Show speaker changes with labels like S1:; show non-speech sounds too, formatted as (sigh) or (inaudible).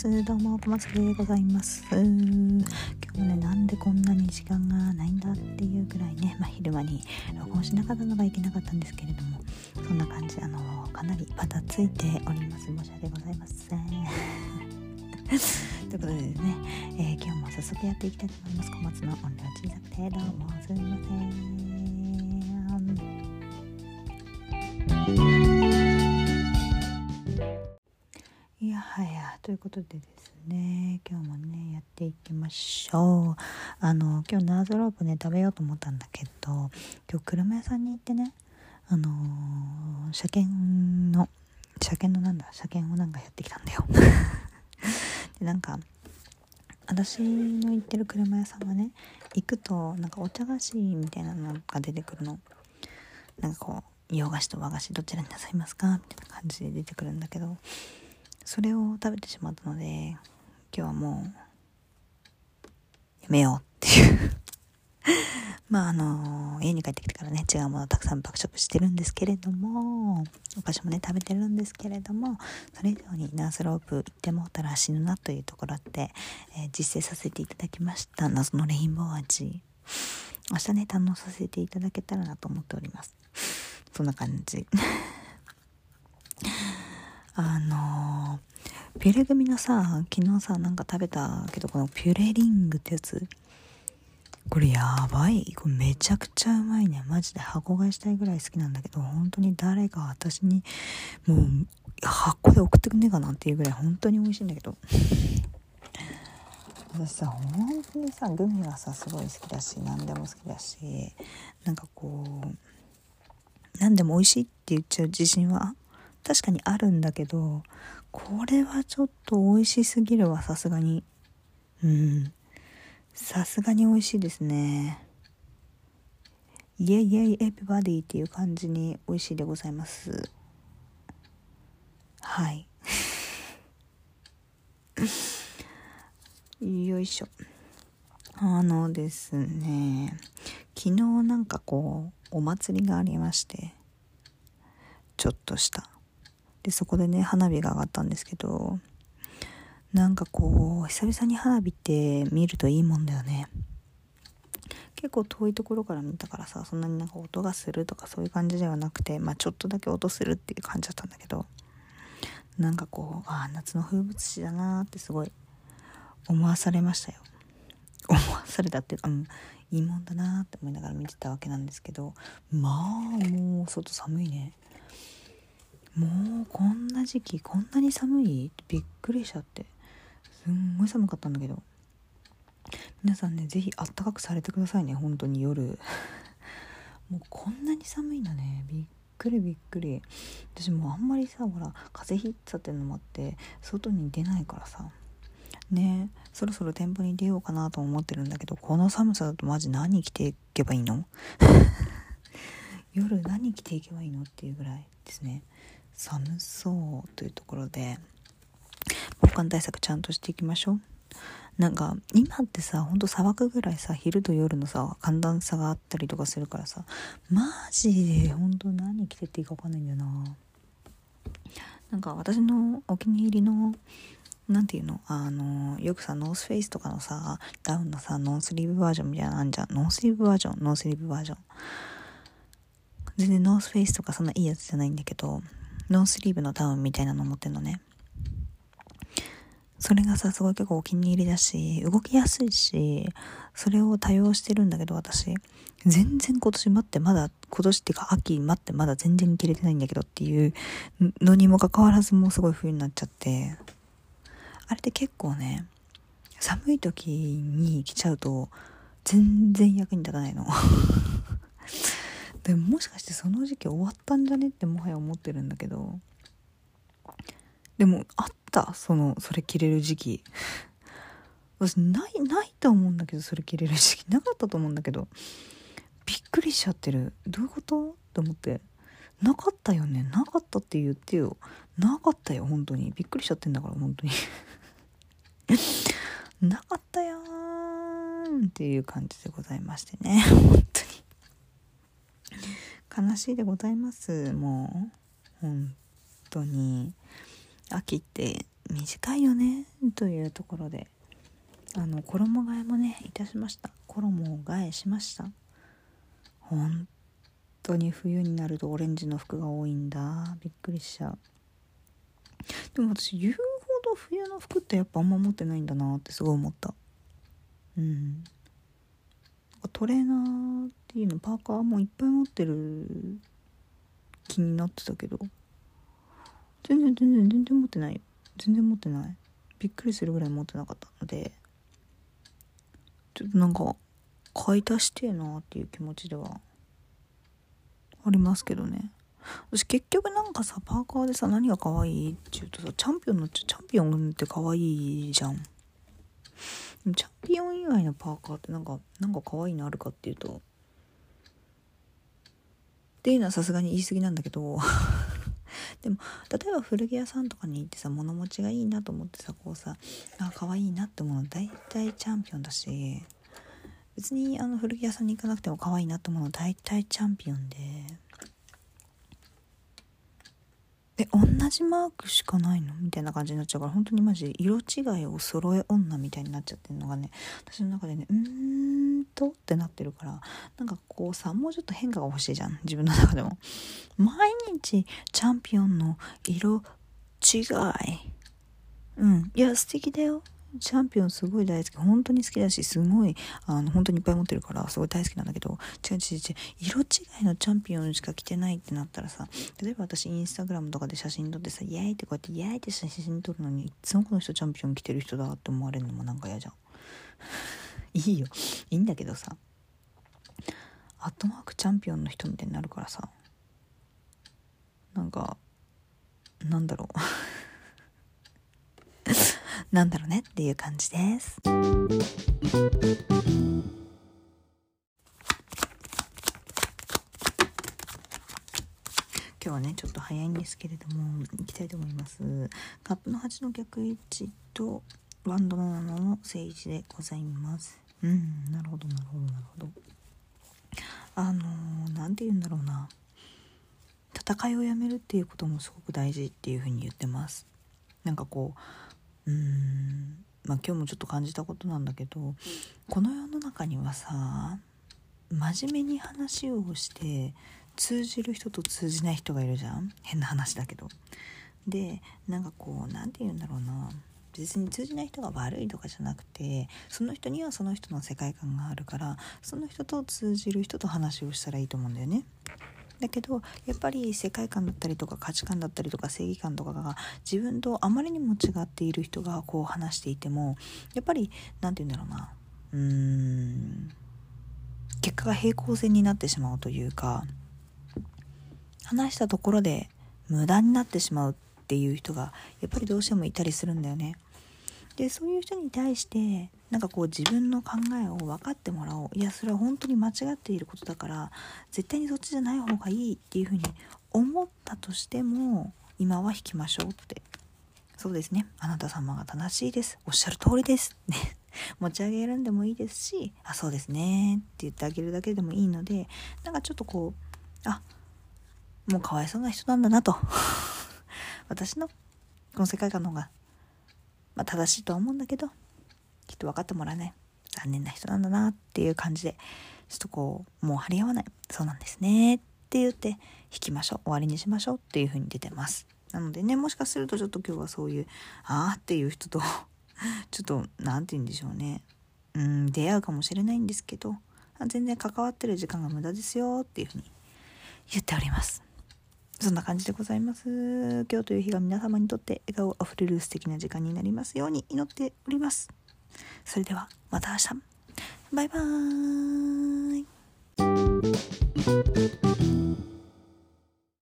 S1: ます。どうも小松でございます。今日ねなんでこんなに時間がないんだっていうぐらいね、まあ、昼間に録音しなかったのがいけなかったんですけれどもそんな感じあのかなりバタついております。申し訳ございません。(laughs) ということでね、えー、今日も早速やっていきたいと思います。小松の音量小さくてどうもすみません。いやはやということでですね今日もねやっていきましょう。あの今日ナーズロープね食べようと思ったんだけど今日車屋さんに行ってねあの、車検の車検のなんだ車検をなんかやってきたんだよ。(laughs) でなんか私の行ってる車屋さんはね行くとなんかお茶菓子みたいなのが出てくるの。なんかこう洋菓子と和菓子どちらになさいますか？みたいな感じで出てくるんだけど。それを食べてしまったので今日はもうやめようっていう。(laughs) まああの家に帰ってきてからね違うものをたくさん爆食してるんですけれどもお菓子もね食べてるんですけれどもそれ以上にナースロープ行ってもうたら死ぬなというところで、えー、実践させていただきました。謎のレインボー味。明日ね堪能させていただけたらなと思っております。そんな感じ。あの、ピュレ組のさ、昨日さ、なんか食べたけど、このピュレリングってやつ、これやばい。これめちゃくちゃうまいね。マジで箱買いしたいぐらい好きなんだけど、本当に誰か私に、もう、箱で送ってくんねえかなっていうぐらい本当に美味しいんだけど。私さ、本当にさ、グミがさ、すごい好きだし、何でも好きだし、なんかこう、何でも美味しいって言っちゃう自信は確かにあるんだけど、これはちょっと美味しすぎるわ、さすがに。うん。さすがに美味しいですね。イエイイエイエピバディっていう感じに美味しいでございます。はい。(laughs) よいしょ。あのですね、昨日なんかこう、お祭りがありまして、ちょっとした。でそこでね花火が上がったんですけどなんかこう久々に花火って見るといいもんだよね。結構遠いところから見たからさそんなになんか音がするとかそういう感じではなくてまあちょっとだけ音するっていう感じだったんだけどなんかこうああ夏の風物詩だなってすごい思わされましたよ。思わされたっていうか、うん、いいもんだなって思いながら見てたわけなんですけどまあもう外寒いね。もうこんな時期こんなに寒い？びっくりしちゃって。すんごい寒かったんだけど。皆さんね是非あったかくされてくださいね本当に夜。(laughs) もうこんなに寒いんだね。びっくりびっくり。私もうあんまりさほら風邪ひいちゃってるのもあって外に出ないからさ。ねそろそろ店舗に出ようかなと思ってるんだけどこの寒さだとマジ何着ていけばいいの？(laughs) 夜何着ていけばいいの？っていうぐらいですね。寒そうというところで防寒対策ちゃんとしていきましょう。なんか今ってさほんと砂漠ぐらいさ昼と夜のさ寒暖差があったりとかするからさマジでほんと何着てっていいか分かんないんだよな。なんか私のお気に入りの何て言うのあのよくさノースフェイスとかのさダウンのさノースリーブバージョンみたいなのあんじゃん。ノースリーブバージョンノースリーブバージョン。全然ノースフェイスとかそんないいやつじゃないんだけどノースリーブのダウンみたいなの持ってんのね。それがさ、すごい結構お気に入りだし、動きやすいし、それを多用してるんだけど、私、全然今年待ってまだ、今年っていうか秋待ってまだ全然着れてないんだけどっていうのにもかかわらずもうすごい冬になっちゃって、あれって結構ね、寒い時に着ちゃうと、全然役に立たないの。でももしかしてその時期終わったんじゃねってもはや思ってるんだけどでもあったそのそれ着れる時期。私ないないと思うんだけどそれ着れる時期。なかったと思うんだけどびっくりしちゃってる。どういうこと？って思って。なかったよね。なかったって言ってよ。なかったよ本当に。びっくりしちゃってんだから本当に。(laughs) なかったよーんっていう感じでございましてね。悲しいでございます。もう本当に。秋って短いよね。というところで。あの衣替えもねいたしました。衣替えしました。本当に冬になるとオレンジの服が多いんだ。びっくりしちゃう。でも私言うほど冬の服ってやっぱあんま持ってないんだなってすごい思った。うん。トレーナーっていうのパーカーもいっぱい持ってる気になってたけど。全然全然全然持ってない。全然持ってない。びっくりするぐらい持ってなかったので。ちょっとなんか買い足してえなっていう気持ちではありますけどね。私結局なんかさパーカーでさ何が可愛いって言うとさチャンピオンのチャンピオンって可愛いじゃん。チャンピオン以外のパーカーってなんかなんか可愛いのあるかっていうと。っていうのはさすがに言い過ぎなんだけど。(laughs) でも例えば古着屋さんとかに行ってさ物持ちがいいなと思ってさこうさあ可愛いなって思うの大体チャンピオンだし。別にあの古着屋さんに行かなくても可愛いなって思うの大体チャンピオンで。え同じマークしかないの？みたいな感じになっちゃうから本当にマジ色違いを揃え女みたいになっちゃってるのがね私の中でねうーんとってなってるからなんかこうさもうちょっと変化が欲しいじゃん。自分の中でも。毎日チャンピオンの色違い。うん。いや素敵だよ。チャンピオンすごい大好き。本当に好きだし、すごい、あの、本当にいっぱい持ってるから、すごい大好きなんだけど、違う違う違う、色違いのチャンピオンしか着てないってなったらさ、例えば私インスタグラムとかで写真撮ってさ、イエーイってこうやってイエーイって写真撮るのに、いつもこの人チャンピオン着てる人だって思われるのもなんか嫌じゃん。(laughs) いいよ。いいんだけどさ、アットマークチャンピオンの人みたいになるからさ、なんか、なんだろう。なんだろうねっていう感じです。今日はねちょっと早いんですけれどもいきたいと思います。カップの8の逆位置とワンドの7の正位置でございます。うんなるほどなるほどなるほど。あの何、ー、て言うんだろうな。戦いをやめるっていうこともすごく大事っていうふうに言ってます。なんかこううんまあ今日もちょっと感じたことなんだけどこの世の中にはさ真面目に話をして通じる人と通じない人がいるじゃん変な話だけど。でなんかこう何て言うんだろうな別に通じない人が悪いとかじゃなくてその人にはその人の世界観があるからその人と通じる人と話をしたらいいと思うんだよね。だけどやっぱり世界観だったりとか価値観だったりとか正義感とかが自分とあまりにも違っている人がこう話していてもやっぱり何て言うんだろうなうーん結果が平行線になってしまうというか話したところで無駄になってしまうっていう人がやっぱりどうしてもいたりするんだよね。でそういう人に対してなんかこう自分の考えを分かってもらおう。いやそれは本当に間違っていることだから絶対にそっちじゃない方がいいっていうふうに思ったとしても今は引きましょうって。そうですね。あなた様が正しいです。おっしゃる通りです。ね。(laughs) 持ち上げるんでもいいですしあそうですね。って言ってあげるだけでもいいのでなんかちょっとこうあもうかわいそうな人なんだなと。(laughs) 私のこの世界観の方がまあ、正しいとは思うんだけどきっと分かってもらえない。残念な人なんだなっていう感じでちょっとこうもう張り合わない。そうなんですね。って言って引きましょう。終わりにしましょうっていう風に出てます。なのでねもしかするとちょっと今日はそういうああっていう人と (laughs) ちょっと何て言うんでしょうね。うん出会うかもしれないんですけど全然関わってる時間が無駄ですよっていう風に言っております。そんな感じでございます。今日という日が皆様にとって笑顔あふれる素敵な時間になりますように祈っております。それではまた明日。バイバーイ。